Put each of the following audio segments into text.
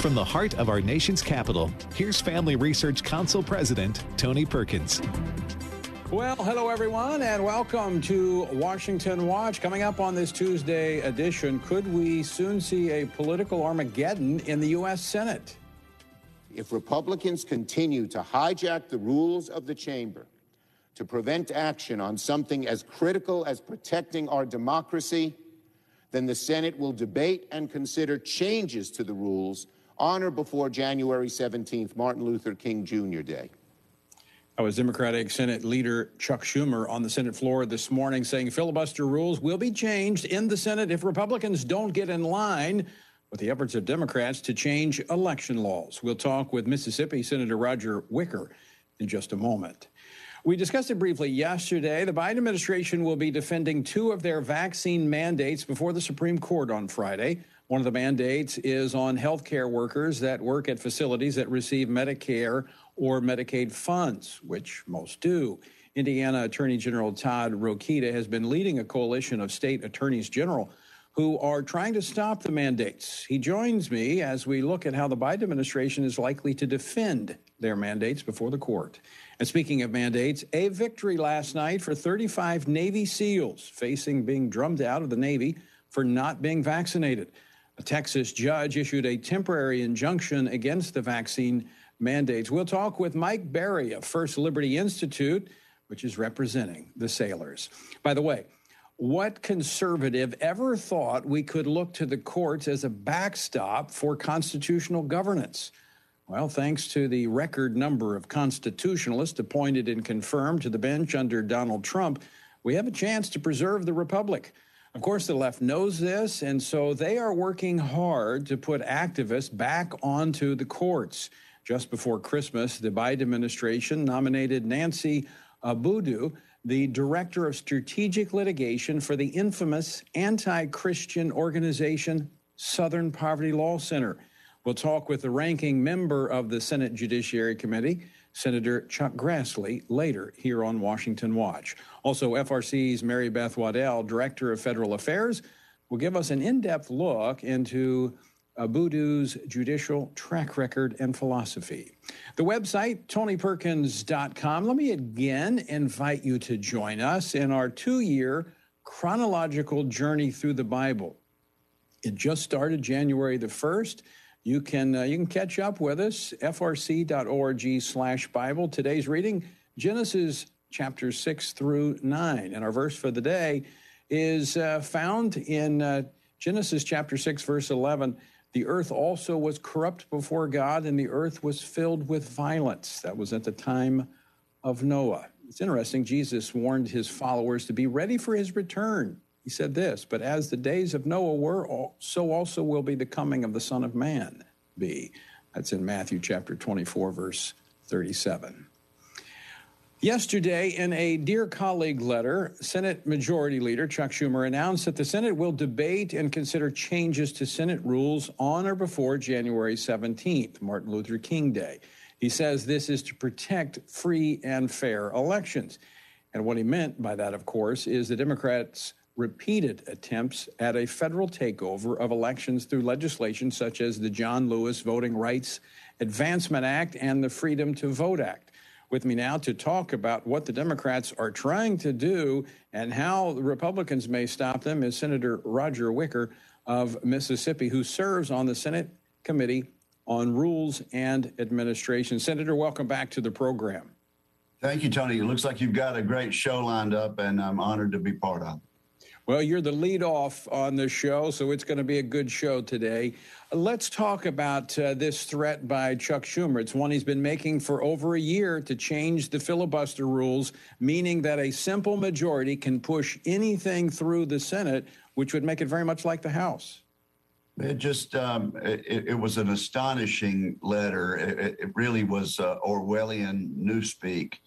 From the heart of our nation's capital, here's Family Research Council President Tony Perkins. Well, hello everyone, and welcome to Washington Watch. Coming up on this Tuesday edition, could we soon see a political Armageddon in the U.S. Senate? If Republicans continue to hijack the rules of the chamber to prevent action on something as critical as protecting our democracy, then the Senate will debate and consider changes to the rules on or before January 17th, Martin Luther King Jr. Day. I was Democratic Senate Leader Chuck Schumer on the Senate floor this morning saying filibuster rules will be changed in the Senate if Republicans don't get in line with the efforts of Democrats to change election laws. We'll talk with Mississippi Senator Roger Wicker in just a moment. We discussed it briefly yesterday. The Biden administration will be defending two of their vaccine mandates before the Supreme Court on Friday. One of the mandates is on healthcare workers that work at facilities that receive Medicare or Medicaid funds, which most do. Indiana Attorney General Todd Rokita has been leading a coalition of state attorneys general who are trying to stop the mandates. He joins me as we look at how the Biden administration is likely to defend their mandates before the court. And speaking of mandates, a victory last night for 35 Navy SEALs facing being drummed out of the Navy for not being vaccinated. A Texas judge issued a temporary injunction against the vaccine mandates. We'll talk with Mike Berry of First Liberty Institute, which is representing the sailors. By the way, what conservative ever thought we could look to the courts as a backstop for constitutional governance? Well, thanks to the record number of constitutionalists appointed and confirmed to the bench under Donald Trump, we have a chance to preserve the republic. Of course, the left knows this, and so they are working hard to put activists back onto the courts. Just before Christmas, the Biden administration nominated Nancy Abudu, the director of strategic litigation for the infamous anti Christian organization Southern Poverty Law Center. We'll talk with the ranking member of the Senate Judiciary Committee, Senator Chuck Grassley, later here on Washington Watch. Also, FRC's Mary Beth Waddell, Director of Federal Affairs, will give us an in depth look into Abudu's judicial track record and philosophy. The website, tonyperkins.com. Let me again invite you to join us in our two year chronological journey through the Bible. It just started January the 1st. You can uh, you can catch up with us frc.org/bible. Today's reading Genesis chapter 6 through 9 and our verse for the day is uh, found in uh, Genesis chapter 6 verse 11. The earth also was corrupt before God and the earth was filled with violence. That was at the time of Noah. It's interesting Jesus warned his followers to be ready for his return. He said this, but as the days of Noah were, so also will be the coming of the Son of Man be. That's in Matthew chapter 24, verse 37. Yesterday, in a Dear Colleague letter, Senate Majority Leader Chuck Schumer announced that the Senate will debate and consider changes to Senate rules on or before January 17th, Martin Luther King Day. He says this is to protect free and fair elections. And what he meant by that, of course, is the Democrats' repeated attempts at a federal takeover of elections through legislation such as the John Lewis Voting Rights Advancement Act and the Freedom to Vote Act. With me now to talk about what the Democrats are trying to do and how the Republicans may stop them is Senator Roger Wicker of Mississippi, who serves on the Senate Committee on Rules and Administration. Senator, welcome back to the program. Thank you, Tony. It looks like you've got a great show lined up, and I'm honored to be part of it. Well, you're the lead off on the show, so it's going to be a good show today. Let's talk about uh, this threat by Chuck Schumer. It's one he's been making for over a year to change the filibuster rules, meaning that a simple majority can push anything through the Senate, which would make it very much like the House. It just um, it, it, was an astonishing letter. It, it really was uh, Orwellian newspeak.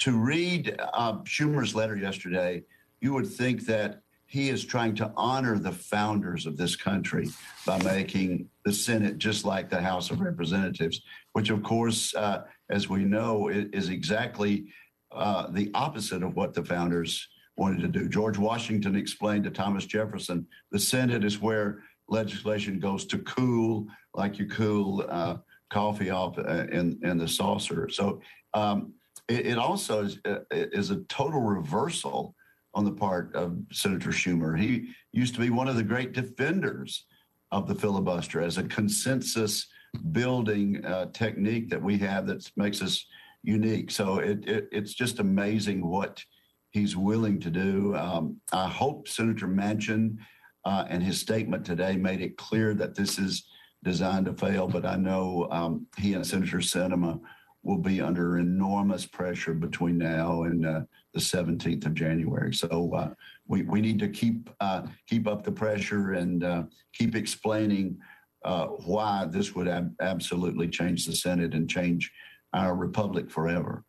To read uh, Schumer's letter yesterday, you would think that he is trying to honor the founders of this country by making the Senate just like the House of Representatives, which, of course, uh, as we know, is exactly uh, the opposite of what the founders wanted to do. George Washington explained to Thomas Jefferson the Senate is where legislation goes to cool like you cool uh, coffee off uh, in in the saucer. So um, it, it, also is, uh, is a total reversal on the part of Senator Schumer. He used to be one of the great defenders of the filibuster as a consensus building uh, technique that we have that makes us unique. So it, it, it's just amazing what he's willing to do. Um, I hope Senator Manchin uh, and his statement today made it clear that this is designed to fail. But I know um, he and Senator Sinema will be under enormous pressure between now and uh, the 17th of January. So uh, we, we need to keep uh, keep up the pressure and uh, keep explaining uh, why this would ab- absolutely change the Senate and change our republic forever.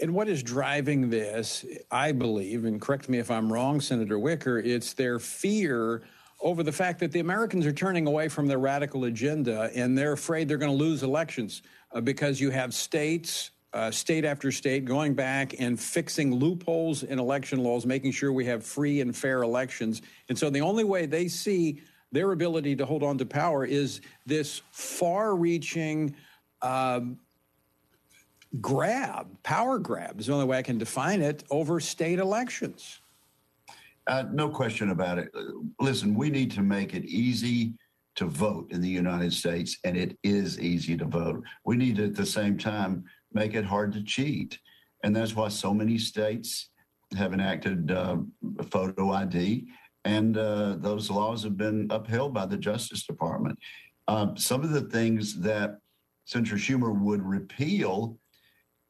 And what is driving this, I believe, and correct me if I'm wrong, Senator Wicker, it's their fear over the fact that the Americans are turning away from their radical agenda and they're afraid they're going to lose elections uh, because you have states, uh, state after state, going back and fixing loopholes in election laws, making sure we have free and fair elections. And so the only way they see their ability to hold on to power is this far reaching. Um, grab, power grab is the only way I can define it over state elections. Uh, no question about it. Listen, we need to make it easy to vote in the United States, and it is easy to vote. We need to, at the same time, make it hard to cheat. And that's why so many states have enacted uh, photo ID, and uh, those laws have been upheld by the Justice Department. Uh, some of the things that Senator Schumer would repeal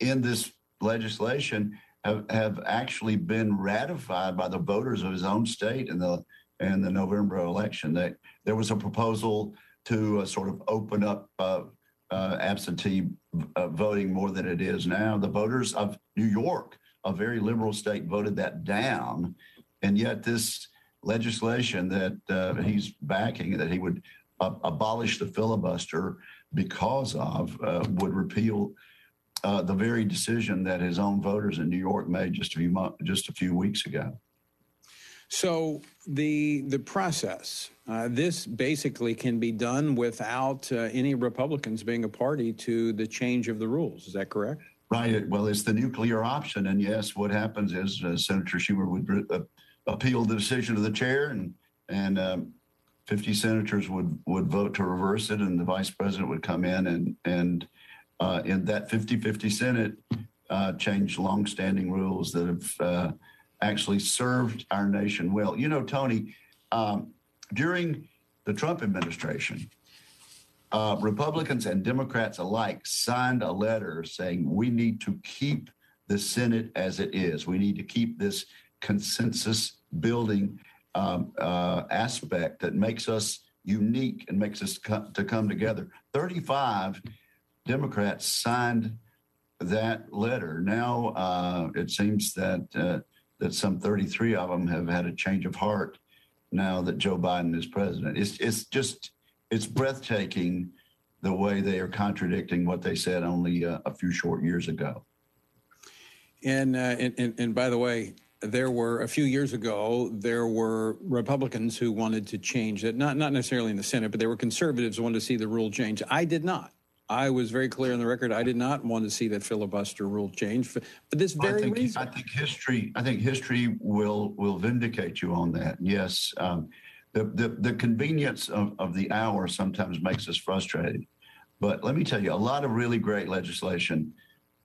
in this legislation have, have actually been ratified by the voters of his own state in the in the November election. That there was a proposal to uh, sort of open up uh, uh, absentee uh, voting more than it is now. The voters of New York, a very liberal state, voted that down, and yet this legislation that uh, he's backing, that he would uh, abolish the filibuster because of, would repeal uh, the very decision that his own voters in New York made just a few just a few weeks ago. So the the process, uh, this basically can be done without uh, any Republicans being a party to the change of the rules. Is that correct? Right. Well, it's the nuclear option, and yes, what happens is uh, Senator Schumer would uh, appeal the decision of the chair, and and um, 50 senators would would vote to reverse it, and the vice president would come in and and uh, in that 50-50 Senate uh, changed longstanding rules that have actually served our nation well. You know, Tony, um, during the Trump administration, uh, Republicans and Democrats alike signed a letter saying we need to keep the Senate as it is. We need to keep this consensus building um, uh, aspect that makes us unique and makes us co- to come together. 35 Democrats signed that letter. Now uh, it seems that uh, that some 33 of them have had a change of heart now that Joe Biden is president. It's it's just it's breathtaking the way they are contradicting what they said only uh, a few short years ago. And, uh, and, and and by the way, there were a few years ago there were Republicans who wanted to change it, not not necessarily in the Senate, but there were conservatives who wanted to see the rule change. I did not. I was very clear on the record. I did not want to see that filibuster rule change for, for this very I think, reason. I think history. I think history will will vindicate you on that. Yes, um, the, the the convenience of, of the hour sometimes makes us frustrated. But let me tell you, a lot of really great legislation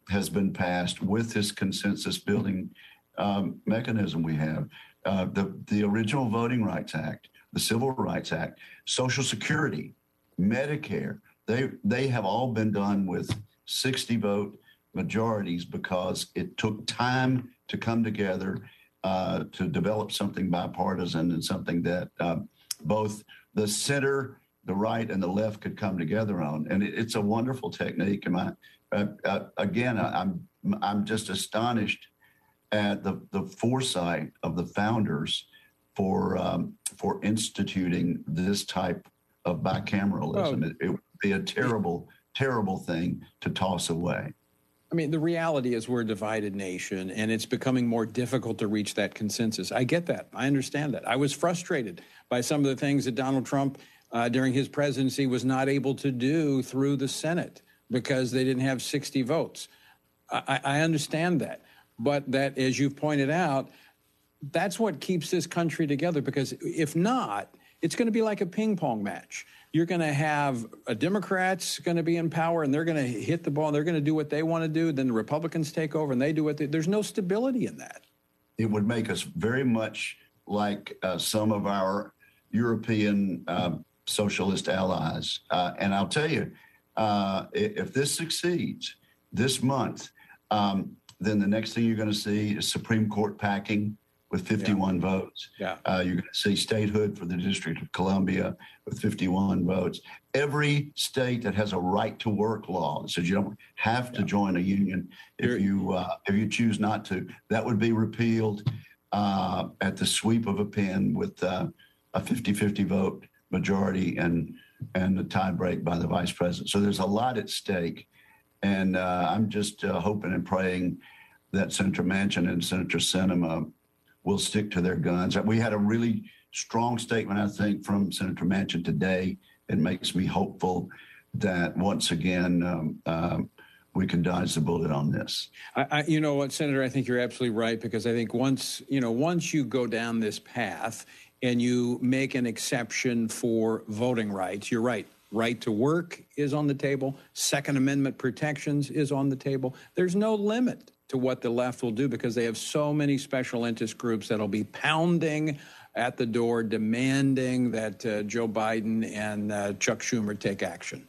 has been passed with this consensus building um, mechanism we have. Uh, the the original Voting Rights Act, the Civil Rights Act, Social Security, Medicare they they have all been done with 60 vote majorities because it took time to come together uh, to develop something bipartisan and something that uh, both the center, the right, and the left could come together on. And it, it's a wonderful technique. And I, uh, uh again, I, I'm I'm just astonished at the the foresight of the founders for um, for instituting this type of bicameralism. It, it, be a terrible, terrible thing to toss away. I mean, the reality is we're a divided nation and it's becoming more difficult to reach that consensus. I get that. I understand that. I was frustrated by some of the things that Donald Trump uh, during his presidency was not able to do through the Senate because they didn't have 60 votes. I, I understand that. But that, as you've pointed out, that's what keeps this country together because if not, it's going to be like a ping pong match. You're going to have a Democrats going to be in power and they're going to hit the ball and they're going to do what they want to do. Then the Republicans take over and they do what they, there's no stability in that. It would make us very much like uh, some of our European uh, socialist allies. Uh, and I'll tell you, uh, if this succeeds this month, um, then the next thing you're going to see is Supreme Court packing with 51 yeah. votes. Yeah. Uh, you're going to see statehood for the District of Columbia with 51 votes. Every state that has a right to work law that says you don't have to yeah. join a union if you're, you uh, if you choose not to, that would be repealed uh, at the sweep of a pen with uh, a 50-50 vote majority and and a tie break by the vice president. So there's a lot at stake, and uh, I'm just uh, hoping and praying that Senator Manchin and Senator Sinema will stick to their guns. We had a really strong statement, I think, from Senator Manchin today. It makes me hopeful that once again um, um, we can dodge the bullet on this. I, I, you know what, Senator? I think you're absolutely right because I think once you know once you go down this path and you make an exception for voting rights, you're right. Right to work is on the table. Second Amendment protections is on the table. There's no limit to what the left will do because they have so many special interest groups that'll be pounding at the door demanding that uh, Joe Biden and uh, Chuck Schumer take action.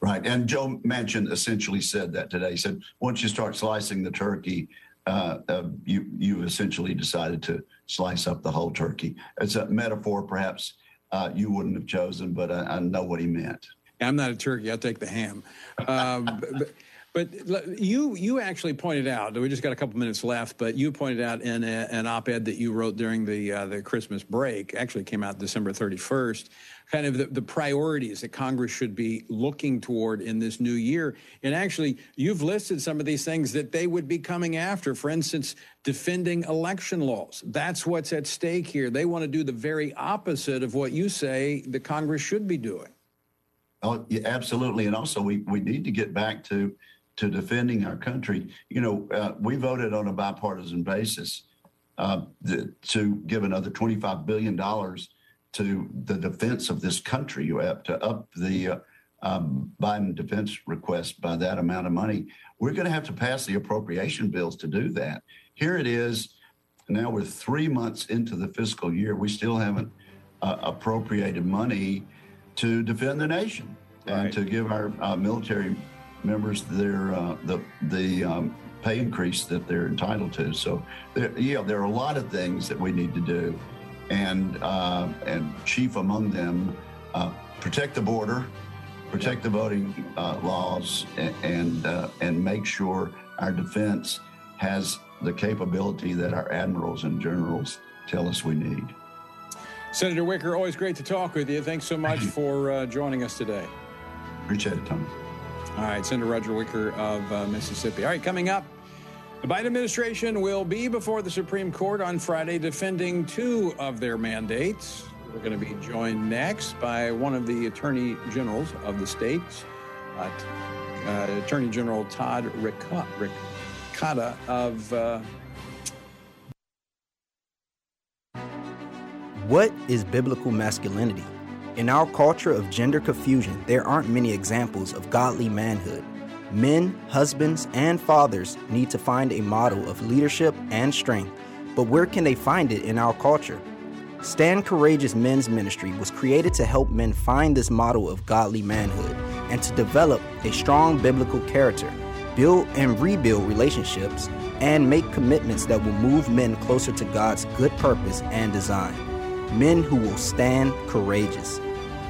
Right. And Joe Manchin essentially said that today. He said, once you start slicing the turkey, uh, uh, you you essentially decided to slice up the whole turkey. It's a metaphor, perhaps uh, you wouldn't have chosen, but I, I, know what he meant. I'm not a turkey. I'll take the ham. Um, but, but you you actually pointed out we just got a couple minutes left, but you pointed out in a, an op-ed that you wrote during the uh, the Christmas break, actually came out December 31st, kind of the, the priorities that Congress should be looking toward in this new year. And actually, you've listed some of these things that they would be coming after. For instance, defending election laws. That's what's at stake here. They want to do the very opposite of what you say the Congress should be doing. Oh, yeah, absolutely. And also, we, we need to get back to to defending our country. You know, uh, we voted on a bipartisan basis uh, to give another $25 billion to the defense of this country. You have to up the uh, um, Biden defense request by that amount of money. We're going to have to pass the appropriation bills to do that. Here it is. Now we're three months into the fiscal year. We still haven't uh, appropriated money to defend the nation right. and to give our uh, military members their uh, the the um, pay increase that they're entitled to. So, there, yeah, there are a lot of things that we need to do, and uh, and chief among them, uh, protect the border, protect the voting uh, laws, and and, uh, and make sure our defense has the capability that our admirals and generals tell us we need. Senator Wicker, always great to talk with you. Thanks so much for uh, joining us today. Appreciate it, Tony. All right, Senator Roger Wicker of uh, Mississippi. All right, coming up, the Biden administration will be before the Supreme Court on Friday defending two of their mandates. We're going to be joined next by one of the attorney generals of the states, uh, uh, Attorney General Todd Rokita of. Uh, what is biblical masculinity? In our culture of gender confusion, there aren't many examples of godly manhood. Men, husbands, and fathers need to find a model of leadership and strength, but where can they find it in our culture? Stand Courageous Men's Ministry was created to help men find this model of godly manhood and to develop a strong biblical character, build and rebuild relationships, and make commitments that will move men closer to God's good purpose and design. Men who will stand courageous.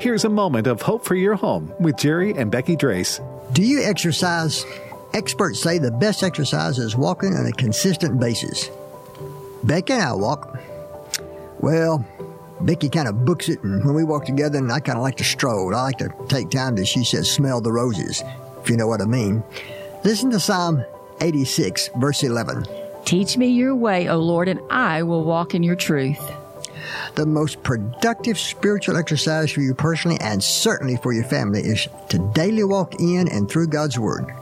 Here's a moment of hope for your home with Jerry and Becky Drace. Do you exercise? Experts say the best exercise is walking on a consistent basis. Becky and I walk. Well, Becky kind of books it, and when we walk together, and I kind of like to stroll. I like to take time to, she says, smell the roses, if you know what I mean. Listen to Psalm 86, verse 11. Teach me your way, O Lord, and I will walk in your truth. The most productive spiritual exercise for you personally and certainly for your family is to daily walk in and through God's Word.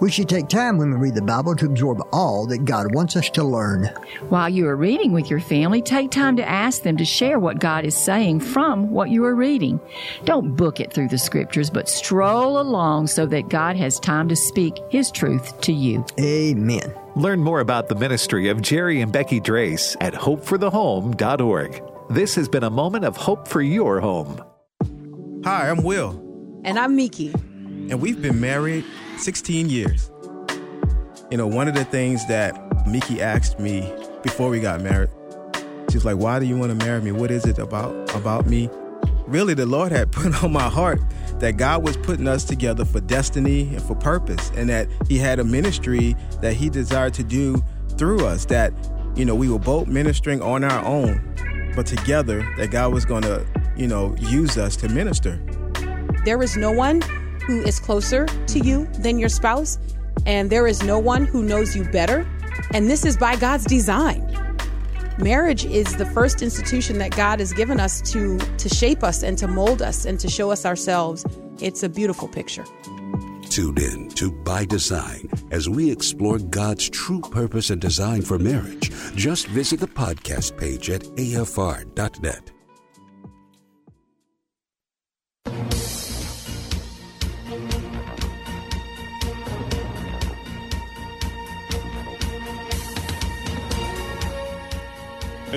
We should take time when we read the Bible to absorb all that God wants us to learn. While you are reading with your family, take time to ask them to share what God is saying from what you are reading. Don't book it through the scriptures, but stroll along so that God has time to speak His truth to you. Amen. Learn more about the ministry of Jerry and Becky Drace at hopeforthehome.org. This has been a moment of hope for your home. Hi, I'm Will. And I'm Miki. And we've been married 16 years. You know, one of the things that Miki asked me before we got married, she's like, "Why do you want to marry me? What is it about about me?" Really, the Lord had put on my heart that God was putting us together for destiny and for purpose, and that He had a ministry that He desired to do through us. That you know, we were both ministering on our own, but together, that God was going to, you know, use us to minister. There is no one who is closer to you than your spouse, and there is no one who knows you better. And this is by God's design. Marriage is the first institution that God has given us to, to shape us and to mold us and to show us ourselves. It's a beautiful picture. Tune in to By Design as we explore God's true purpose and design for marriage. Just visit the podcast page at afr.net.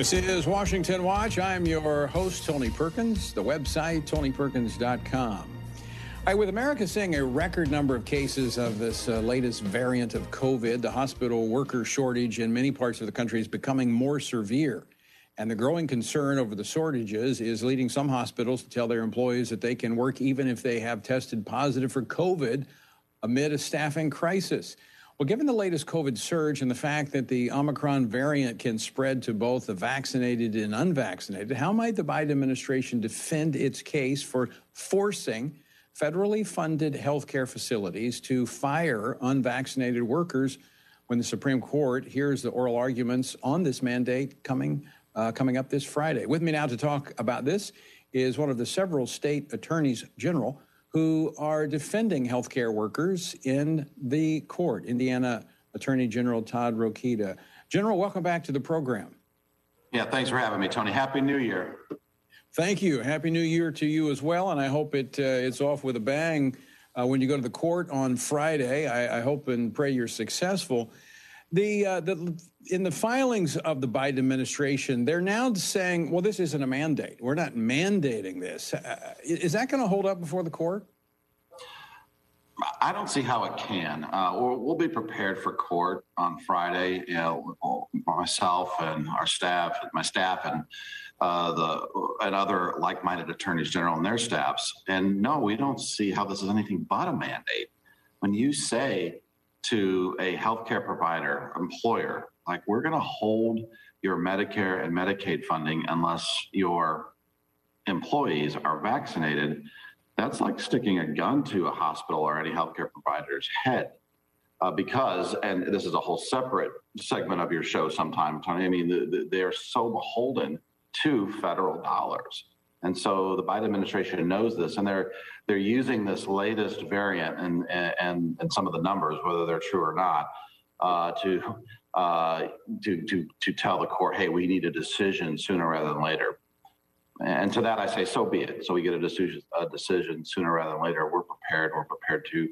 This is Washington Watch. I'm your host, Tony Perkins. The website, tonyperkins.com. All right, with America seeing a record number of cases of this uh, latest variant of COVID, the hospital worker shortage in many parts of the country is becoming more severe. And the growing concern over the shortages is leading some hospitals to tell their employees that they can work even if they have tested positive for COVID amid a staffing crisis. Well, given the latest COVID surge and the fact that the Omicron variant can spread to both the vaccinated and unvaccinated, how might the Biden administration defend its case for forcing federally funded healthcare facilities to fire unvaccinated workers when the Supreme Court hears the oral arguments on this mandate coming uh, coming up this Friday? With me now to talk about this is one of the several state attorneys general who are defending healthcare workers in the court. Indiana Attorney General Todd Rokita. General, welcome back to the program. Yeah, thanks for having me, Tony. Happy New Year. Thank you. Happy New Year to you as well, and I hope it uh, it's off with a bang uh, when you go to the court on Friday. I, I hope and pray you're successful. The, uh, the in the filings of the Biden administration, they're now saying, "Well, this isn't a mandate. We're not mandating this." Uh, is that going to hold up before the court? I don't see how it can. Uh, we'll, we'll, be prepared for court on Friday. You know, myself and our staff, my staff, and uh, the and other like-minded attorneys general and their staffs. And no, we don't see how this is anything but a mandate. When you say to a healthcare provider, employer, like we're going to hold your Medicare and Medicaid funding unless your employees are vaccinated that's like sticking a gun to a hospital or any healthcare provider's head. Uh, because, and this is a whole separate segment of your show sometime, Tony. I mean, the, the, they're so beholden to federal dollars. And so the Biden administration knows this, and they're they're using this latest variant and and and some of the numbers, whether they're true or not, uh, to uh, to to to tell the court, hey, we need a decision sooner rather than later. And to that, I say, so be it. So we get a decision, a decision sooner rather than later. We're prepared. We're prepared to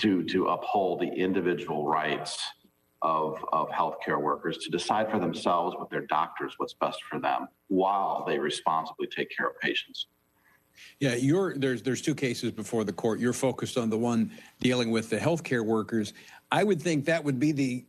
to to uphold the individual rights of of healthcare workers to decide for themselves with their doctors what's best for them, while they responsibly take care of patients. Yeah, you're there's there's two cases before the court. You're focused on the one dealing with the healthcare workers. I would think that would be the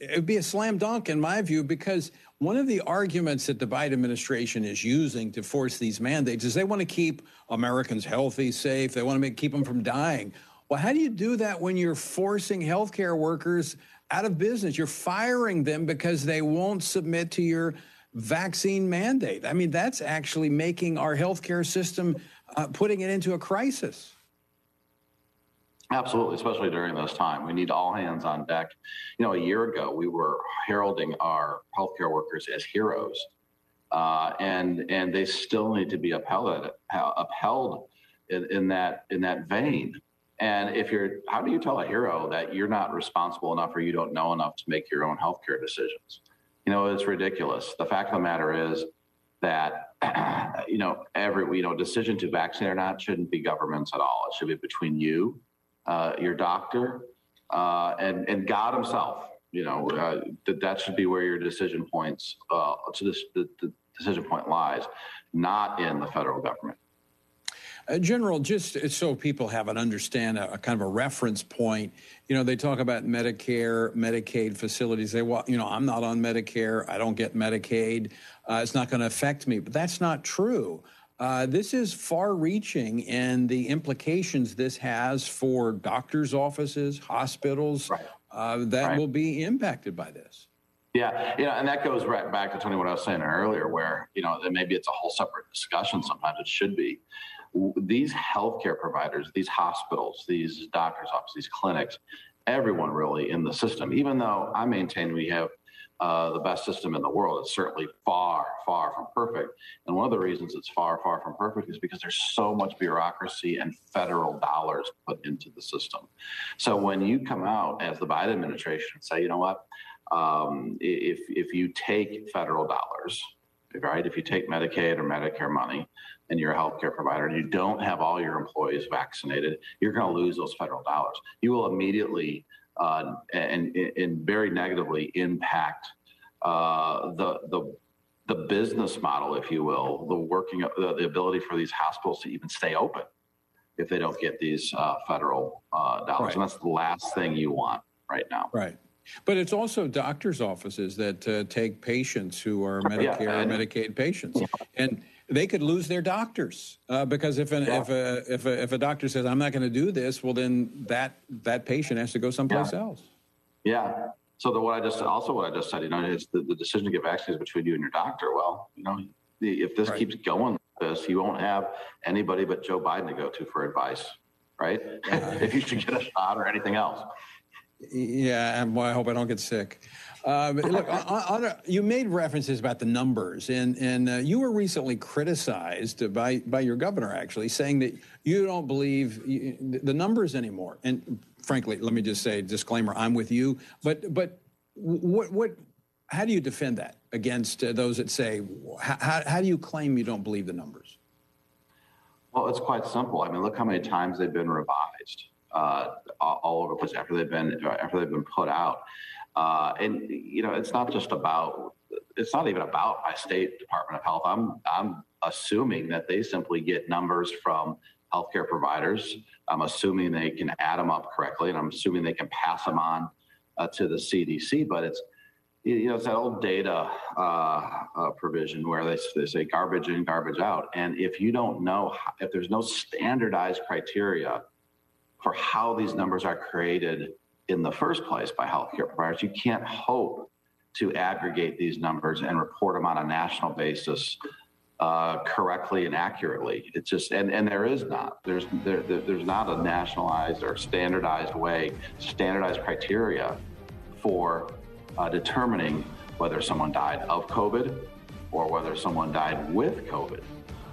it would be a slam dunk in my view because one of the arguments that the Biden administration is using to force these mandates is they want to keep Americans healthy, safe. They want to make, keep them from dying. Well, how do you do that when you're forcing healthcare workers out of business? You're firing them because they won't submit to your vaccine mandate. I mean, that's actually making our healthcare system, uh, putting it into a crisis. Absolutely, especially during this time. We need all hands on deck. You know, a year ago, we were heralding our healthcare workers as heroes, uh, and and they still need to be upheld upheld in, in that in that vein. And if you're, how do you tell a hero that you're not responsible enough or you don't know enough to make your own healthcare decisions? You know, it's ridiculous. The fact of the matter is that, you know, every, you know, decision to vaccinate or not shouldn't be governments at all. It should be between you, uh, your doctor, uh, and, and God himself. You know, uh, that, that should be where your decision points, uh, to this, the, the decision point lies, not in the federal government. Uh, General, just so people have an understand a, a, kind of a reference point, you know, they talk about Medicare, Medicaid facilities. They, well, you know, I'm not on Medicare. I don't get Medicaid. Uh, it's not going to affect me. But that's not true. Uh, this is far reaching and the implications this has for doctors' offices, hospitals right. uh, that right. will be impacted by this. Yeah, you know, and that goes right back to Tony what I was saying earlier, where you know maybe it's a whole separate discussion. Sometimes it should be, these healthcare providers, these hospitals, these doctors' offices, these clinics, everyone really in the system, even though I maintain we have uh, the best system in the world. It's certainly far, far from perfect. And one of the reasons it's far, far from perfect is because there's so much bureaucracy and federal dollars put into the system. So when you come out as the Biden administration and say, you know what, um, if if you take federal dollars, right, if you take Medicaid or Medicare money, and you're a healthcare provider and you don't have all your employees vaccinated, you're going to lose those federal dollars. You will immediately uh, and, and very negatively impact uh, the the the business model, if you will, the working the, the ability for these hospitals to even stay open if they don't get these uh, federal uh, dollars, right. and that's the last thing you want right now. Right. But it's also doctors' offices that uh, take patients who are Medicare yeah, or Medicaid patients, and they could lose their doctors uh, because if an, yeah. if a if a if a doctor says I'm not going to do this, well then that that patient has to go someplace yeah. else. Yeah. So the, what I just also what I just said, you know, is the, the decision to get vaccines between you and your doctor. Well, you know, the, if this right. keeps going like this, you won't have anybody but Joe Biden to go to for advice, right? if you should get a shot or anything else. Yeah, and well, I hope I don't get sick. Um, look, you made references about the numbers, and and uh, you were recently criticized by by your governor actually saying that you don't believe the numbers anymore. And frankly, let me just say disclaimer: I'm with you. But but what what how do you defend that against uh, those that say how, how do you claim you don't believe the numbers? Well, it's quite simple. I mean, look how many times they've been revised uh, all over the place after they've been after they've been put out. Uh, and you know, it's not just about it's not even about my state Department of Health. I'm I'm assuming that they simply get numbers from healthcare providers. I'm assuming they can add them up correctly, and I'm assuming they can pass them on uh, to the CDC. But it's you know it's that old data uh, uh, provision where they, they say garbage in, garbage out, and if you don't know if there's no standardized criteria for how these numbers are created in the first place by healthcare providers. You can't hope to aggregate these numbers and report them on a national basis uh, correctly and accurately. It's just and and there is not there's there, there's not a nationalized or standardized way, standardized criteria for uh, determining whether someone died of COVID or whether someone died with COVID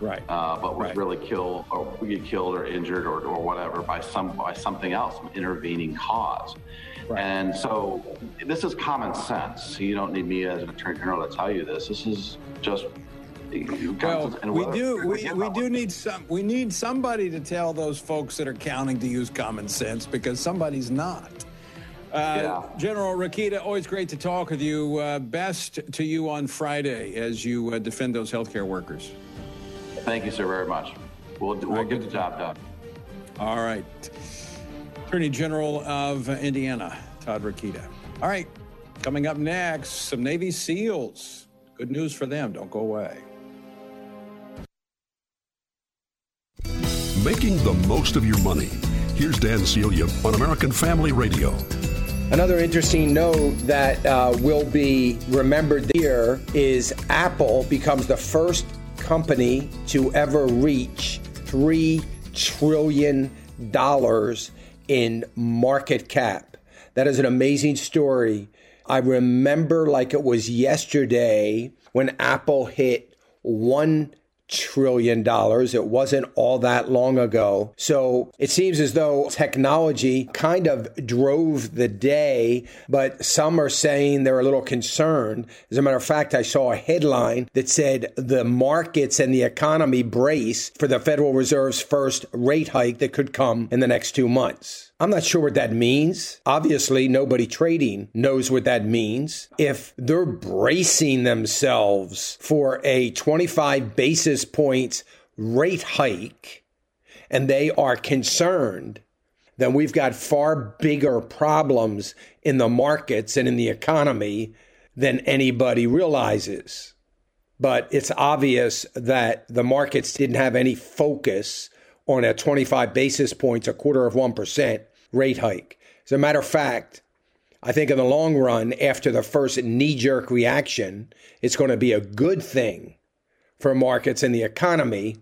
right? Uh, but was right. really killed or we get killed or injured or, or whatever by some by something else, some intervening cause. Right. And so this is common sense. You don't need me as an attorney general to tell you this. This is just well, we do we, we do need some we need somebody to tell those folks that are counting to use common sense because somebody's not. Uh, yeah. General Rokita, always great to talk with you. Uh, best to you on Friday as you uh, defend those healthcare workers. Thank you, sir, very much. We'll, we'll get the job done. All right. Attorney General of Indiana, Todd Rokita. All right. Coming up next, some Navy SEALs Good news for them. Don't go away. Making the most of your money. Here's Dan Celia on American Family Radio. Another interesting note that uh, will be remembered here is Apple becomes the first company to ever reach $3 trillion in market cap. That is an amazing story. I remember like it was yesterday when Apple hit 1 trillion dollars. It wasn't all that long ago. So it seems as though technology kind of drove the day, but some are saying they're a little concerned. As a matter of fact, I saw a headline that said the markets and the economy brace for the Federal Reserve's first rate hike that could come in the next two months. I'm not sure what that means. Obviously, nobody trading knows what that means. If they're bracing themselves for a 25 basis points rate hike and they are concerned, then we've got far bigger problems in the markets and in the economy than anybody realizes. But it's obvious that the markets didn't have any focus on a 25 basis points, a quarter of 1% rate hike. As a matter of fact, I think in the long run, after the first knee jerk reaction, it's going to be a good thing for markets and the economy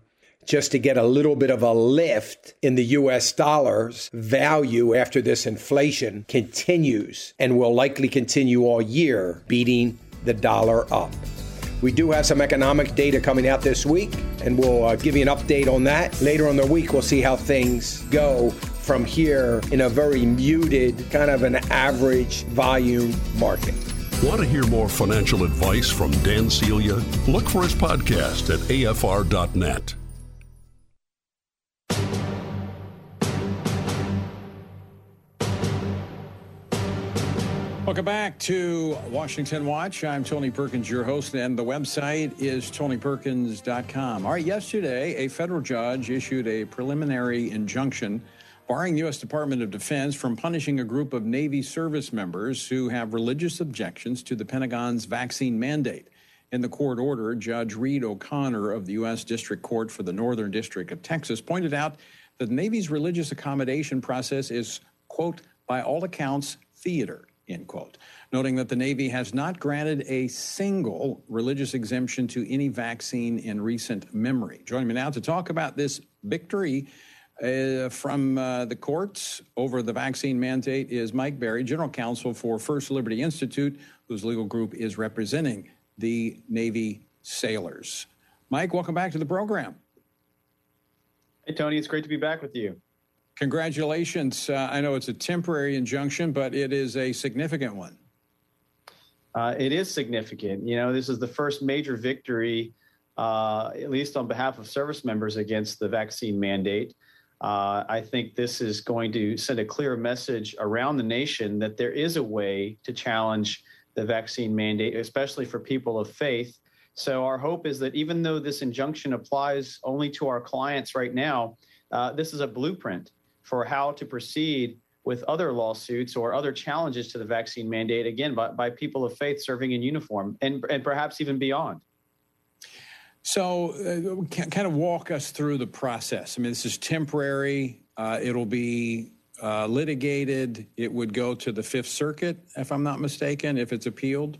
just to get a little bit of a lift in the US dollar's value after this inflation continues and will likely continue all year, beating the dollar up. We do have some economic data coming out this week, and we'll uh, give you an update on that. Later on the week, we'll see how things go from here in a very muted, kind of an average volume market. Want to hear more financial advice from Dan Celia? Look for his podcast at afr.net. Welcome back to Washington Watch. I'm Tony Perkins, your host, and the website is tonyperkins.com. All right, yesterday, a federal judge issued a preliminary injunction barring the U.S. Department of Defense from punishing a group of Navy service members who have religious objections to the Pentagon's vaccine mandate. In the court order, Judge Reed O'Connor of the U.S. District Court for the Northern District of Texas pointed out that the Navy's religious accommodation process is, quote, by all accounts, theater end quote, noting that the Navy has not granted a single religious exemption to any vaccine in recent memory. Joining me now to talk about this victory uh, from uh, the courts over the vaccine mandate is Mike Berry, General Counsel for First Liberty Institute, whose legal group is representing the Navy sailors. Mike, welcome back to the program. Hey, Tony, it's great to be back with you. Congratulations. Uh, I know it's a temporary injunction, but it is a significant one. Uh, it is significant. You know, this is the first major victory, uh, at least on behalf of service members, against the vaccine mandate. Uh, I think this is going to send a clear message around the nation that there is a way to challenge the vaccine mandate, especially for people of faith. So, our hope is that even though this injunction applies only to our clients right now, uh, this is a blueprint for how to proceed with other lawsuits or other challenges to the vaccine mandate, again, by, by people of faith serving in uniform and, and perhaps even beyond. So, uh, kind of walk us through the process. I mean, this is temporary. Uh, it'll be uh, litigated. It would go to the Fifth Circuit, if I'm not mistaken, if it's appealed.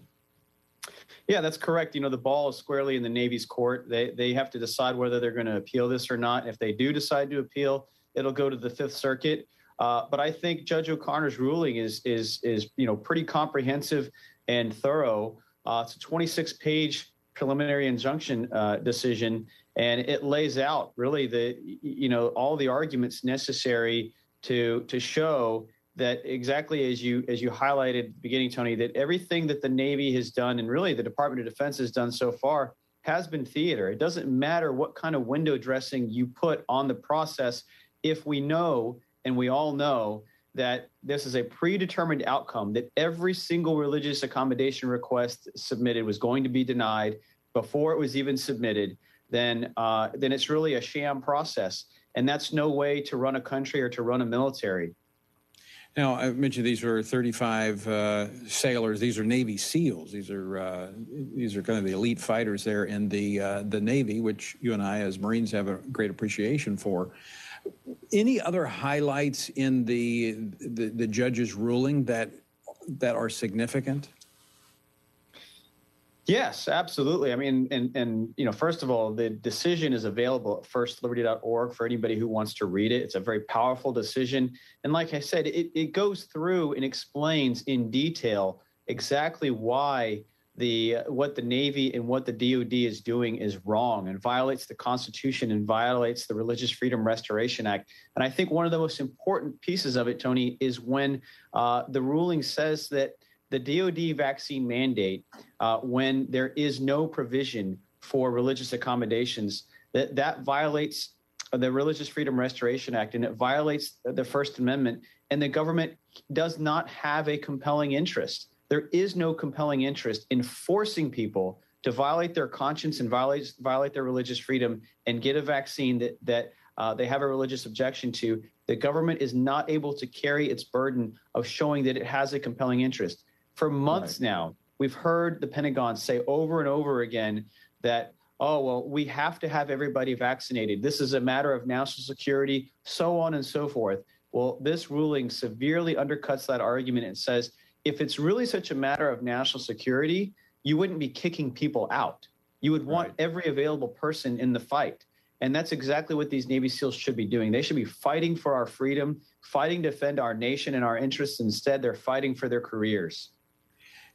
Yeah, that's correct. You know, the ball is squarely in the Navy's court. They they have to decide whether they're going to appeal this or not. If they do decide to appeal, It'll go to the Fifth Circuit. Uh, but I think Judge O'Connor's ruling is is is you know pretty comprehensive and thorough. Uh, it's a 26 page preliminary injunction uh, decision, and it lays out really the you know all the arguments necessary to to show that exactly as you as you highlighted beginning Tony that everything that the Navy has done and really the Department of Defense has done so far has been theater. It doesn't matter what kind of window dressing you put on the process if we know, and we all know, that this is a predetermined outcome, that every single religious accommodation request submitted was going to be denied before it was even submitted, then uh, then it's really a sham process, and that's no way to run a country or to run a military. Now, I mentioned these were 35 uh, sailors. These are Navy SEALs. These are uh, these are kind of the elite fighters there in the uh, the Navy, which you and I, as Marines, have a great appreciation for. Any other highlights in the the, the judge's ruling that that are significant? Yes, absolutely. I mean, and and you know, first of all, the decision is available at firstliberty.org for anybody who wants to read it. It's a very powerful decision, and like I said, it, it goes through and explains in detail exactly why the what the Navy and what the DoD is doing is wrong and violates the Constitution and violates the Religious Freedom Restoration Act. And I think one of the most important pieces of it, Tony, is when uh, the ruling says that the DoD vaccine mandate, uh, when there is no provision for religious accommodations, that that violates the Religious Freedom Restoration Act and it violates the First Amendment. And the government does not have a compelling interest. There is no compelling interest in forcing people to violate their conscience and violate violate their religious freedom and get a vaccine that that uh, they have a religious objection to. The government is not able to carry its burden of showing that it has a compelling interest. For months right. now, we've heard the Pentagon say over and over again that, oh, well, we have to have everybody vaccinated. This is a matter of national security, so on and so forth. Well, this ruling severely undercuts that argument and says if it's really such a matter of national security, you wouldn't be kicking people out. You would want right. every available person in the fight. And that's exactly what these Navy SEALs should be doing. They should be fighting for our freedom, fighting to defend our nation and our interests. Instead, they're fighting for their careers.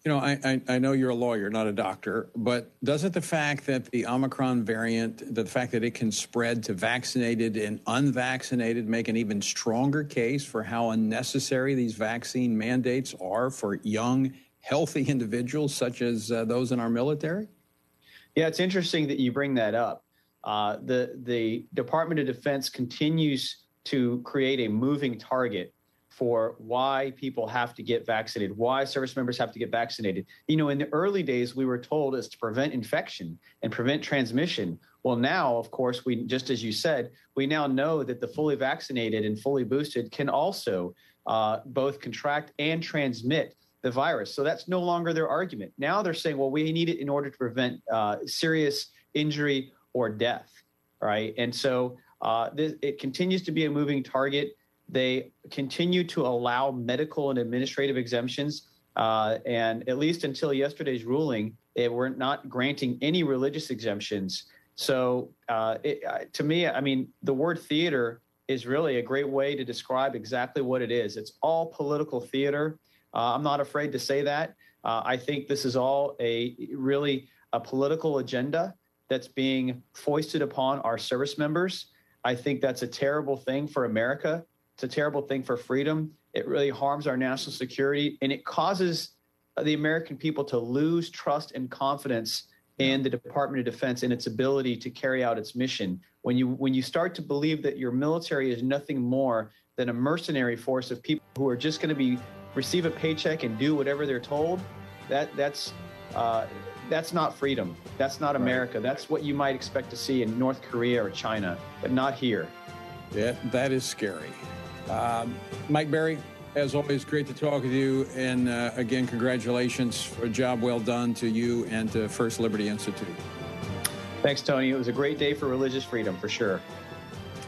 You know, I, I, I, know you're a lawyer, not a doctor, but doesn't the fact that the Omicron variant, the fact that it can spread to vaccinated and unvaccinated, make an even stronger case for how unnecessary these vaccine mandates are for young, healthy individuals such as uh, those in our military? Yeah, it's interesting that you bring that up. Uh, the the Department of Defense continues to create a moving target for why people have to get vaccinated, why service members have to get vaccinated. You know, in the early days, we were told is to prevent infection and prevent transmission. Well, now, of course, we just as you said, we now know that the fully vaccinated and fully boosted can also uh, both contract and transmit the virus. So that's no longer their argument. Now they're saying, well, we need it in order to prevent uh, serious injury or death, right? And so uh, this, it continues to be a moving target. They continue to allow medical and administrative exemptions. Uh, and at least until yesterday's ruling, they were not granting any religious exemptions. So, uh, it, uh, to me, I mean, the word theater is really a great way to describe exactly what it is. It's all political theater. Uh, I'm not afraid to say that. Uh, I think this is all a really a political agenda that's being foisted upon our service members. I think that's a terrible thing for America. It's a terrible thing for freedom. It really harms our national security, and it causes the American people to lose trust and confidence in the Department of Defense and its ability to carry out its mission. When you when you start to believe that your military is nothing more than a mercenary force of people who are just going to be receive a paycheck and do whatever they're told, that that's uh, that's not freedom. That's not America. Right. That's what you might expect to see in North Korea or China, but not here. Yeah, that is scary. Um, Mike Berry, as always, great to talk with you. And uh, again, congratulations for a job well done to you and to First Liberty Institute. Thanks, Tony. It was a great day for religious freedom, for sure.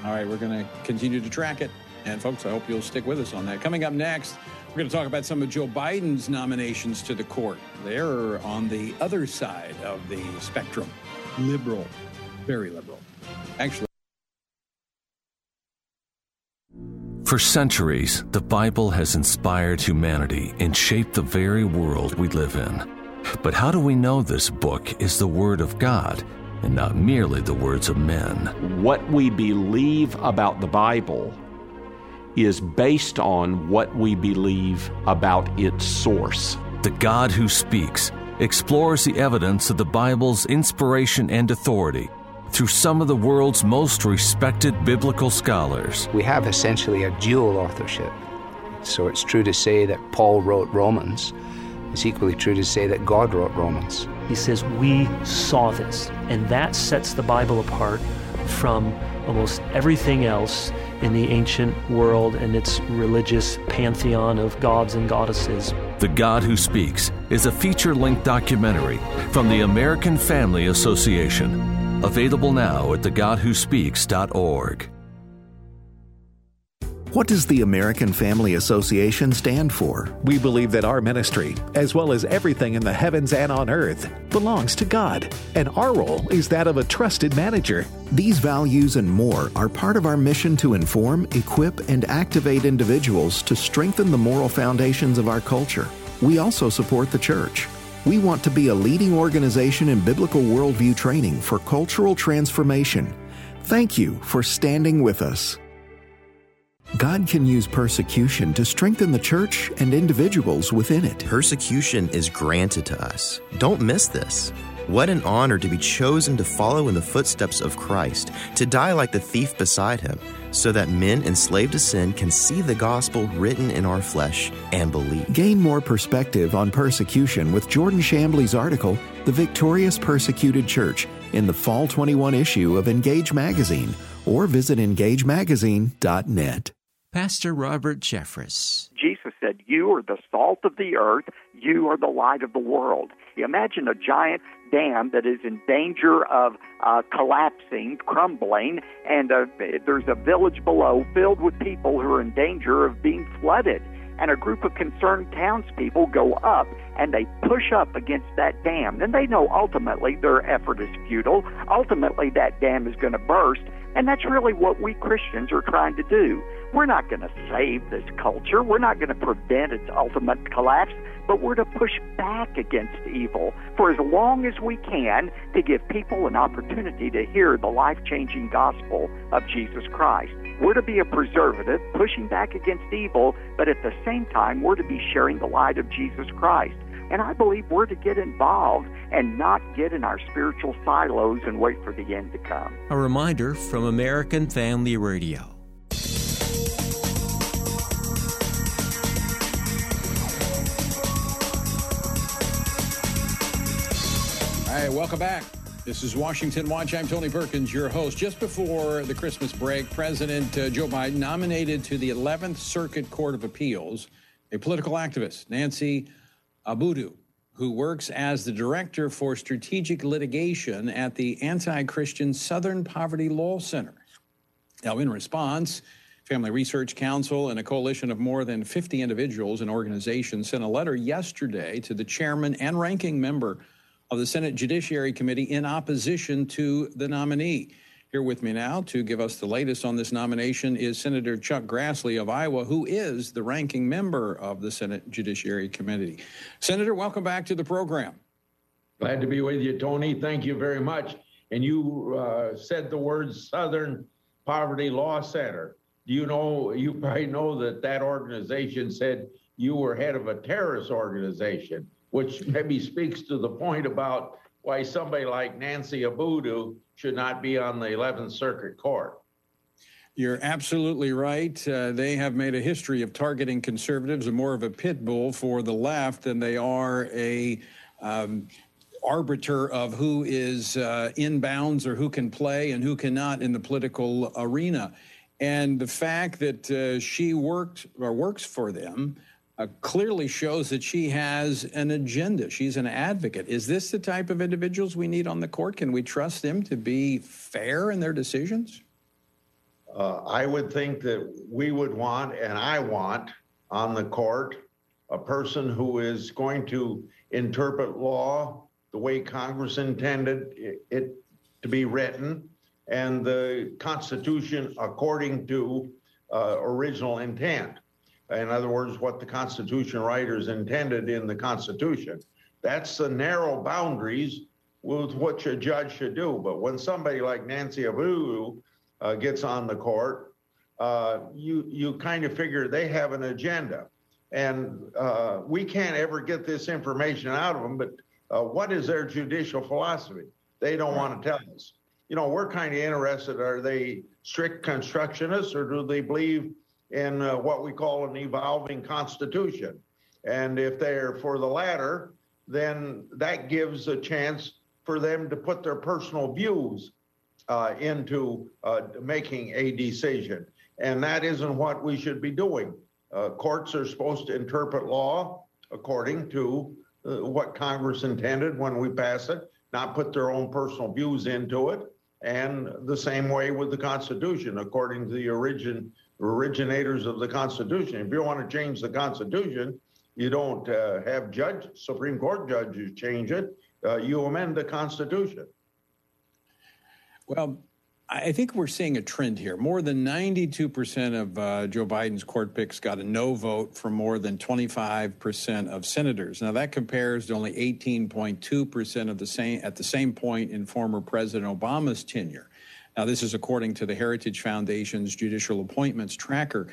All right, we're going to continue to track it. And folks, I hope you'll stick with us on that. Coming up next, we're going to talk about some of Joe Biden's nominations to the court. They're on the other side of the spectrum liberal, very liberal. Actually, For centuries, the Bible has inspired humanity and shaped the very world we live in. But how do we know this book is the Word of God and not merely the words of men? What we believe about the Bible is based on what we believe about its source. The God who speaks explores the evidence of the Bible's inspiration and authority through some of the world's most respected biblical scholars. We have essentially a dual authorship. So it's true to say that Paul wrote Romans. It's equally true to say that God wrote Romans. He says, We saw this. And that sets the Bible apart from almost everything else in the ancient world and its religious pantheon of gods and goddesses. The God Who Speaks is a feature length documentary from the American Family Association. Available now at thegodwhospeaks.org. What does the American Family Association stand for? We believe that our ministry, as well as everything in the heavens and on earth, belongs to God, and our role is that of a trusted manager. These values and more are part of our mission to inform, equip, and activate individuals to strengthen the moral foundations of our culture. We also support the church. We want to be a leading organization in biblical worldview training for cultural transformation. Thank you for standing with us. God can use persecution to strengthen the church and individuals within it. Persecution is granted to us. Don't miss this. What an honor to be chosen to follow in the footsteps of Christ, to die like the thief beside him, so that men enslaved to sin can see the gospel written in our flesh and believe. Gain more perspective on persecution with Jordan Shambly's article, The Victorious Persecuted Church, in the Fall 21 issue of Engage Magazine, or visit engagemagazine.net. Pastor Robert Jeffress. Jesus said, You are the salt of the earth, you are the light of the world. Imagine a giant dam that is in danger of uh, collapsing, crumbling, and uh, there's a village below filled with people who are in danger of being flooded. And a group of concerned townspeople go up and they push up against that dam. And they know ultimately their effort is futile. Ultimately, that dam is going to burst. And that's really what we Christians are trying to do. We're not going to save this culture. We're not going to prevent its ultimate collapse, but we're to push back against evil for as long as we can to give people an opportunity to hear the life changing gospel of Jesus Christ. We're to be a preservative, pushing back against evil, but at the same time, we're to be sharing the light of Jesus Christ. And I believe we're to get involved and not get in our spiritual silos and wait for the end to come. A reminder from American Family Radio. Right, welcome back. This is Washington Watch. I'm Tony Perkins, your host. Just before the Christmas break, President uh, Joe Biden nominated to the 11th Circuit Court of Appeals a political activist, Nancy Abudu, who works as the director for strategic litigation at the anti Christian Southern Poverty Law Center. Now, in response, Family Research Council and a coalition of more than 50 individuals and organizations sent a letter yesterday to the chairman and ranking member of the Senate Judiciary Committee in opposition to the nominee. Here with me now to give us the latest on this nomination is Senator Chuck Grassley of Iowa, who is the ranking member of the Senate Judiciary Committee. Senator, welcome back to the program. Glad to be with you, Tony. Thank you very much. And you uh, said the words Southern Poverty Law Center. Do you know, you probably know that that organization said you were head of a terrorist organization which maybe speaks to the point about why somebody like Nancy Abudu should not be on the 11th Circuit Court. You're absolutely right. Uh, they have made a history of targeting conservatives and more of a pit bull for the left than they are a um, arbiter of who is uh, in bounds or who can play and who cannot in the political arena. And the fact that uh, she worked or works for them uh, clearly shows that she has an agenda. She's an advocate. Is this the type of individuals we need on the court? Can we trust them to be fair in their decisions? Uh, I would think that we would want, and I want on the court, a person who is going to interpret law the way Congress intended it, to be written and the Constitution according to uh, original intent. In other words, what the Constitution writers intended in the Constitution. That's the narrow boundaries with what a judge should do. But when somebody like Nancy Abudu uh, gets on the court, uh, you you kind of figure they have an agenda, and uh, we can't ever get this information out of them. But uh, what is their judicial philosophy? They don't want to tell us. You know, we're kind of interested. Are they strict constructionists, or do they believe in uh, what we call an evolving constitution. And if they're for the latter, then that gives a chance for them to put their personal views uh, into uh, making a decision. And that isn't what we should be doing. Uh, courts are supposed to interpret law according to uh, what Congress intended when we pass it, not put their own personal views into it. And the same way with the Constitution, according to the origin originators of the Constitution. If you want to change the Constitution, you don't uh, have judge Supreme Court judges change it. Uh, you amend the Constitution. Well, I think we're seeing a trend here. More than 92% of uh, Joe Biden's court picks got a no vote from more than 25% of senators. Now that compares to only 18.2% of the same at the same point in former President Obama's tenure. Now this is according to the Heritage Foundation's judicial appointments tracker.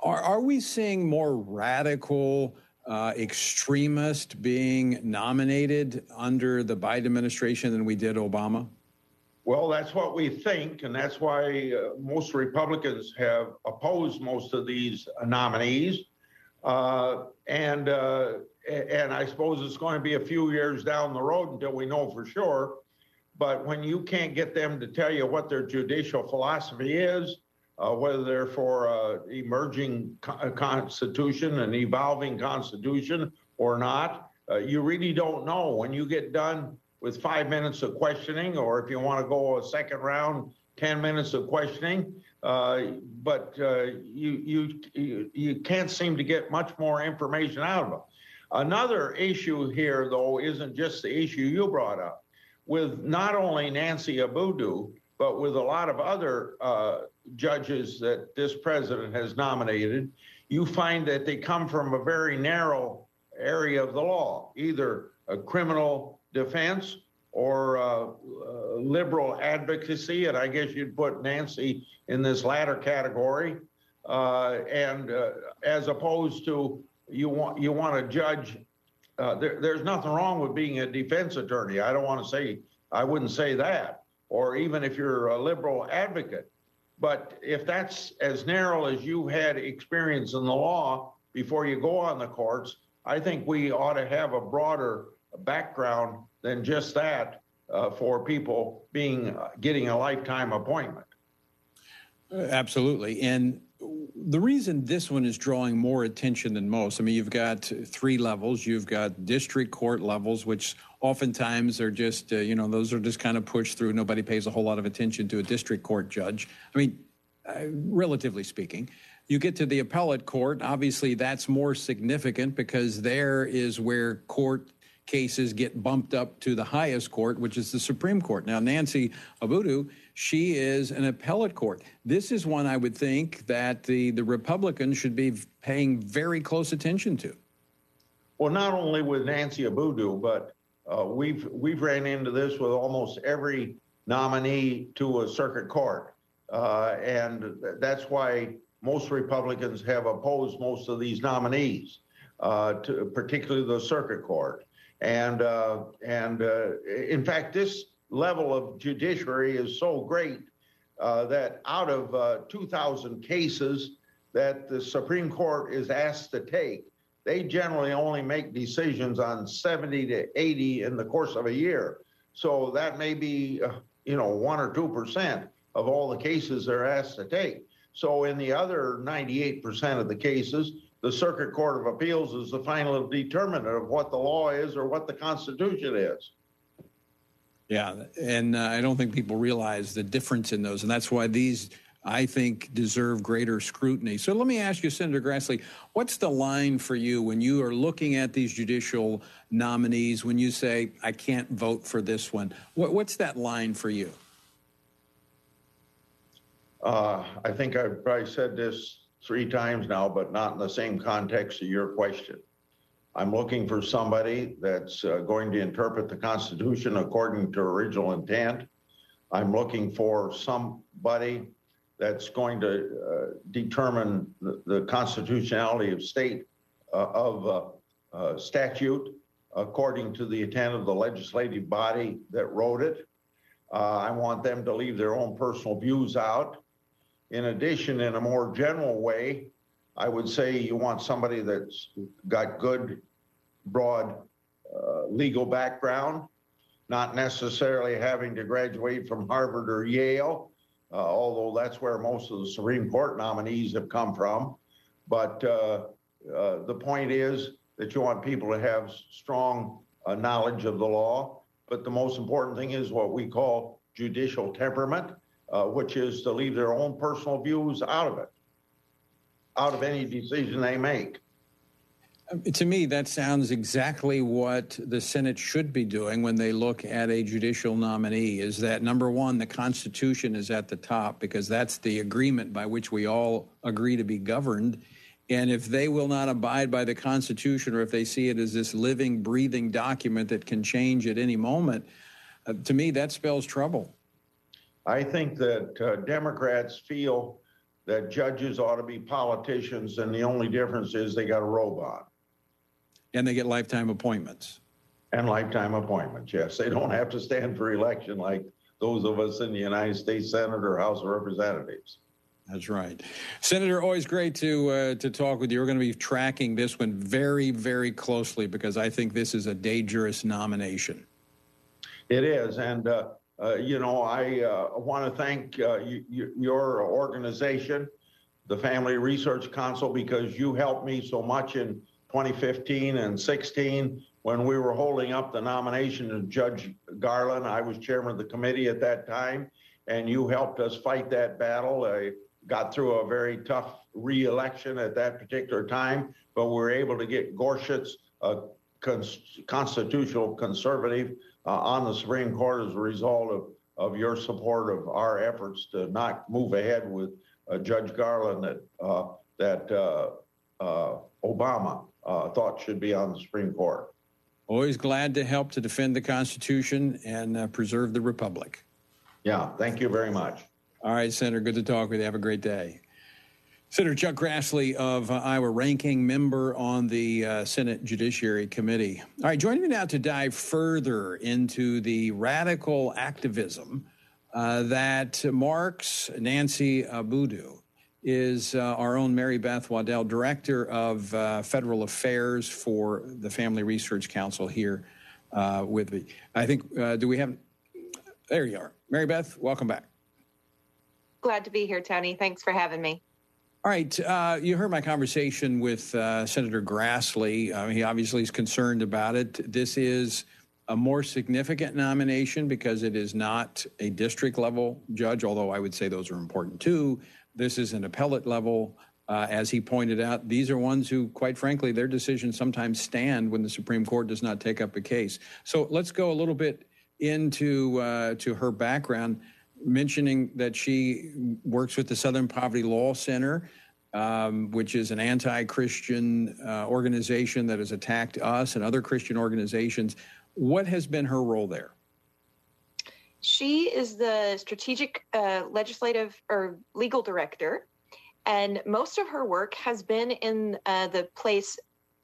Are, are we seeing more radical uh, extremist being nominated under the Biden administration than we did Obama? Well, that's what we think, and that's why uh, most Republicans have opposed most of these nominees. Uh, and uh, and I suppose it's going to be a few years down the road until we know for sure. But when you can't get them to tell you what their judicial philosophy is, uh, whether they're for uh, emerging co- constitution, an evolving constitution, or not, uh, you really don't know. When you get done with five minutes of questioning, or if you want to go a second round, 10 minutes of questioning. Uh, but uh, you, you, you can't seem to get much more information out of them. Another issue here, though, isn't just the issue you brought up. With not only Nancy Abudu, but with a lot of other uh, judges that this president has nominated, you find that they come from a very narrow area of the law, either a criminal defense or uh, uh, liberal advocacy, and I guess you'd put Nancy in this latter category. Uh, and uh, as opposed to you want you want to judge. Uh, there, there's nothing wrong with being a defense attorney. I don't want to say I wouldn't say that, or even if you're a liberal advocate. But if that's as narrow as you had experience in the law before you go on the courts, I think we ought to have a broader background than just that uh, for people being uh, getting a lifetime appointment. Absolutely. And the reason this one is drawing more attention than most, I mean, you've got three levels. You've got district court levels, which oftentimes are just, uh, you know, those are just kind of pushed through. Nobody pays a whole lot of attention to a district court judge. I mean, uh, relatively speaking. You get to the appellate court, obviously that's more significant because there is where court cases get bumped up to the highest court, which is the Supreme Court. Now, Nancy Abudu, she is an appellate court. This is one I would think that the, the Republicans should be paying very close attention to. Well, not only with Nancy Abudu, but uh, we've we've ran into this with almost every nominee to a circuit court, uh, and that's why most Republicans have opposed most of these nominees, uh, to, particularly the circuit court. And uh, and uh, in fact, this level of judiciary is so great uh, that out of uh, 2,000 cases that the Supreme Court is asked to take, they generally only make decisions on 70 to 80 in the course of a year. So that may be, uh, you know, one or two percent of all the cases they're asked to take. So in the other 98% of the cases, the Circuit Court of Appeals is the final determinant of what the law is or what the Constitution is. Yeah, and uh, I don't think people realize the difference in those, and that's why these, I think, deserve greater scrutiny. So let me ask you, Senator Grassley, what's the line for you when you are looking at these judicial nominees? When you say, "I can't vote for this one," what, what's that line for you? Uh, I think I've probably said this three times now, but not in the same context of your question. I'm looking for somebody that's uh, going to interpret the Constitution according to original intent. I'm looking for somebody that's going to uh, determine the, the, constitutionality of state uh, of uh, uh, statute according to the intent of the legislative body that wrote it. Uh, I want them to leave their own personal views out. In addition, in a more general way, I would say you want somebody that's got good, broad uh, legal background, not necessarily having to graduate from Harvard or Yale, uh, although that's where most of the Supreme Court nominees have come from. But uh, uh, the point is that you want people to have strong uh, knowledge of the law. But the most important thing is what we call judicial temperament, uh, which is to leave their own personal views out of it, out of any decision they make. To me, that sounds exactly what the Senate should be doing when they look at a judicial nominee. Is that number one, the Constitution is at the top because that's the agreement by which we all agree to be governed. And if they will not abide by the Constitution or if they see it as this living, breathing document that can change at any moment, uh, to me, that spells trouble. I think that uh, Democrats feel that judges ought to be politicians, and the only difference is they got a robot. And they get lifetime appointments. And lifetime appointments, yes. They don't have to stand for election like those of us in the United States Senate or House of Representatives. That's right, Senator. Always great to uh, to talk with you. We're going to be tracking this one very, very closely because I think this is a dangerous nomination. It is, and uh, uh, you know, I uh, want to thank uh, you, your organization, the Family Research Council, because you helped me so much in 2015 and 16 when we were holding up the nomination of Judge Garland. I was chairman of the committee at that time, and you helped us fight that battle. I got through a very tough re-election at that particular time, but we were able to get Gorsuch, a cons- constitutional conservative, uh, on the Supreme Court as a result of, of your support of our efforts to not move ahead with uh, Judge Garland that uh, that uh, uh, Obama uh, thought should be on the Supreme Court. Always glad to help to defend the Constitution and uh, preserve the Republic. Yeah, thank you very much. All right, Senator, good to talk with you. Have a great day. Senator Chuck Grassley of uh, Iowa, ranking member on the uh, Senate Judiciary Committee. All right, joining me now to dive further into the radical activism uh, that marks Nancy Abudu is uh, our own Mary Beth Waddell, Director of uh, Federal Affairs for the Family Research Council here uh, with me. I think, do we have, there you are. Mary Beth, welcome back. Glad to be here, Tony. Thanks for having me. All right. Uh, you heard my conversation with uh, Senator Grassley. he obviously is concerned about it. This is a more significant nomination because it is not a district level judge, although I would say those are important too. This is an appellate level. Uh, as he pointed out, these are ones who, quite frankly, their decisions sometimes stand when the Supreme Court does not take up a case. So let's go a little bit into uh, to her background, mentioning that she works with the Southern Poverty Law Center, um, which is an anti-Christian uh, organization that has attacked us and other Christian organizations. What has been her role there? She is the strategic uh, legislative or legal director, and most of her work has been in uh, the place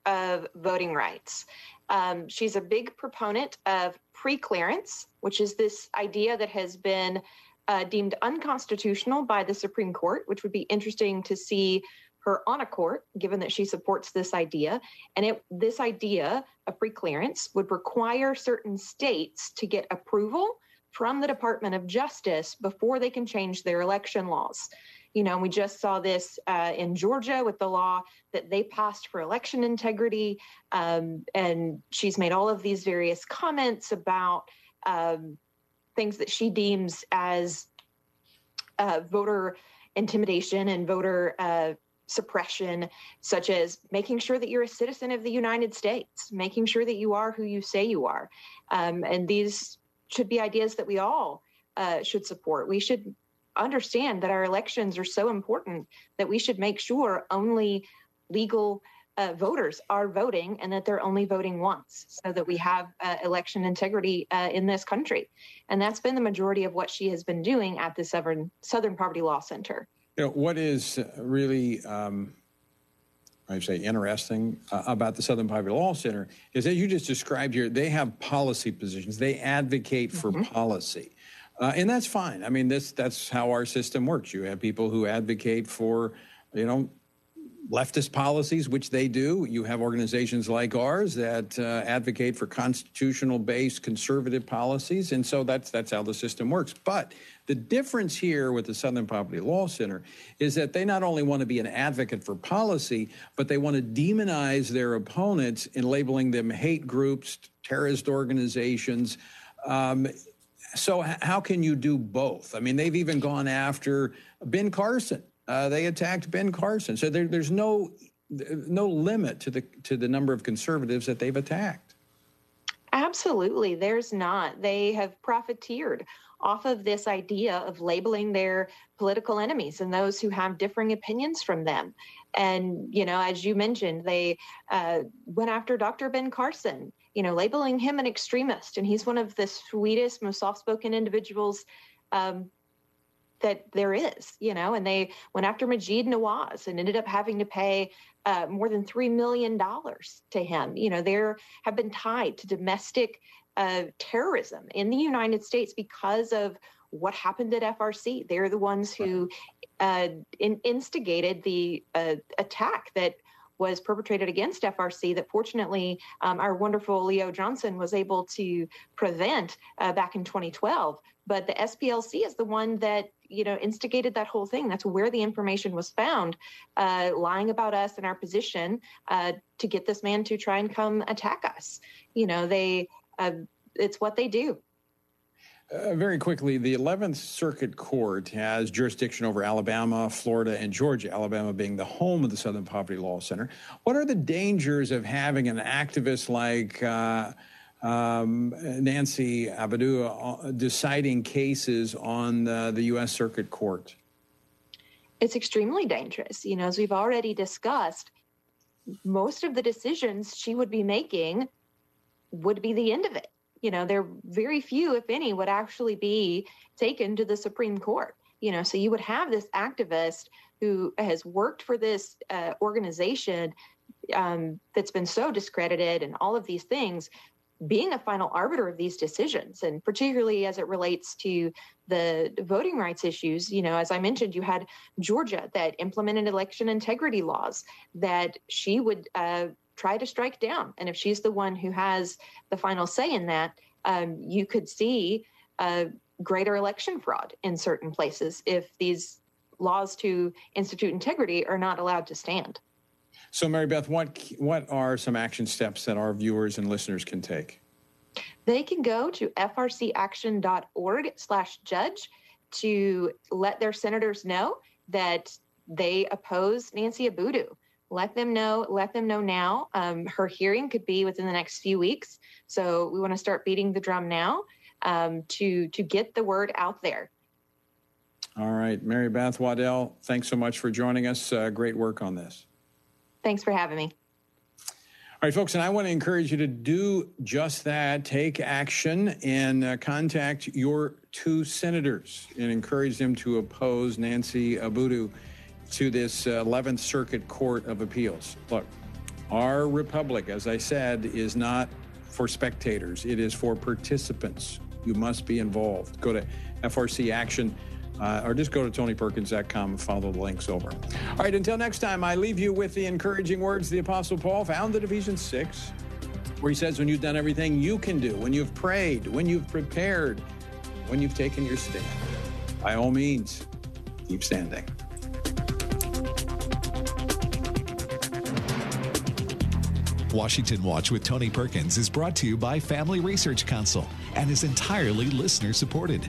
of voting rights. Um, she's a big proponent of preclearance, which is this idea that has been uh, deemed unconstitutional by the Supreme Court, which would be interesting to see her on a court, given that she supports this idea. And it, this idea of preclearance would require certain states to get approval from the Department of Justice before they can change their election laws. You know, we just saw this uh, in Georgia with the law that they passed for election integrity. Um, and she's made all of these various comments about um, things that she deems as uh, voter intimidation and voter uh, suppression, such as making sure that you're a citizen of the United States, making sure that you are who you say you are. Um, and these should be ideas that we all uh, should support. We should understand that our elections are so important that we should make sure only legal uh, voters are voting and that they're only voting once so that we have uh, election integrity uh, in this country. And that's been the majority of what she has been doing at the Southern, Southern Poverty Law Center. You know, what is really um, I say interesting uh, about the Southern Poverty Law Center is that you just described here, they have policy positions. They advocate for mm-hmm. policy. Uh, and that's fine. I mean, this that's how our system works. You have people who advocate for, you know, leftist policies, which they do. You have organizations like ours that uh, advocate for constitutional-based conservative policies, and so that's that's how the system works. But the difference here with the Southern Poverty Law Center is that they not only want to be an advocate for policy, but they want to demonize their opponents in labeling them hate groups, terrorist organizations. Um, so, how can you do both? I mean, they've even gone after Ben Carson. Uh, they attacked Ben Carson. So there, there's no no limit to the to the number of conservatives that they've attacked. Absolutely, there's not. They have profiteered off of this idea of labeling their political enemies and those who have differing opinions from them. And, you know, as you mentioned, they uh, went after Dr. Ben Carson, you know, labeling him an extremist. And he's one of the sweetest, most soft spoken individuals um, that there is, you know, and they went after Maajid Nawaz and ended up having to pay uh, more than $3 million to him. You know, there have been tied to domestic uh, terrorism in the United States because of what happened at FRC. They're the ones who uh, in, instigated the uh, attack that was perpetrated against FRC that fortunately um, our wonderful Leo Johnson was able to prevent uh, back in 2012. But the SPLC is the one that you know instigated that whole thing. That's where the information was found, uh, lying about us and our position uh, to get this man to try and come attack us. You know, they uh, it's what they do. Uh, very quickly, the 11th Circuit Court has jurisdiction over Alabama, Florida, and Georgia, Alabama being the home of the Southern Poverty Law Center. What are the dangers of having an activist like uh, um, Nancy Abbott uh, deciding cases on the, the U.S. Circuit Court? It's extremely dangerous. You know, as we've already discussed, most of the decisions she would be making would be the end of it you know there very few if any would actually be taken to the supreme court you know so you would have this activist who has worked for this uh, organization um, that's been so discredited and all of these things being a final arbiter of these decisions and particularly as it relates to the voting rights issues you know as i mentioned you had georgia that implemented election integrity laws that she would uh, try to strike down. And if she's the one who has the final say in that, um, you could see a greater election fraud in certain places if these laws to institute integrity are not allowed to stand. So, Mary Beth, what what are some action steps that our viewers and listeners can take? They can go to frcaction.org/judge to let their senators know that they oppose Nancy Abudu. Let them know let them know now. Um, her hearing could be within the next few weeks. So we want to start beating the drum now um, to to get the word out there. All right mary beth waddell thanks so much for joining us. Uh, great work on this thanks for having me all right, folks, and I want to encourage you to do just that. Take action and uh, contact your two senators and encourage them to oppose Nancy Abudu to this uh, 11th Circuit Court of Appeals. Look, our republic, as I said, is not for spectators, it is for participants. You must be involved. Go to FRC Action. Uh, or just go to tonyperkins.com and follow the links over. All right, until next time, I leave you with the encouraging words the Apostle Paul found in Ephesians 6, where he says, When you've done everything you can do, when you've prayed, when you've prepared, when you've taken your stand, by all means, keep standing. Washington Watch with Tony Perkins is brought to you by Family Research Council and is entirely listener supported.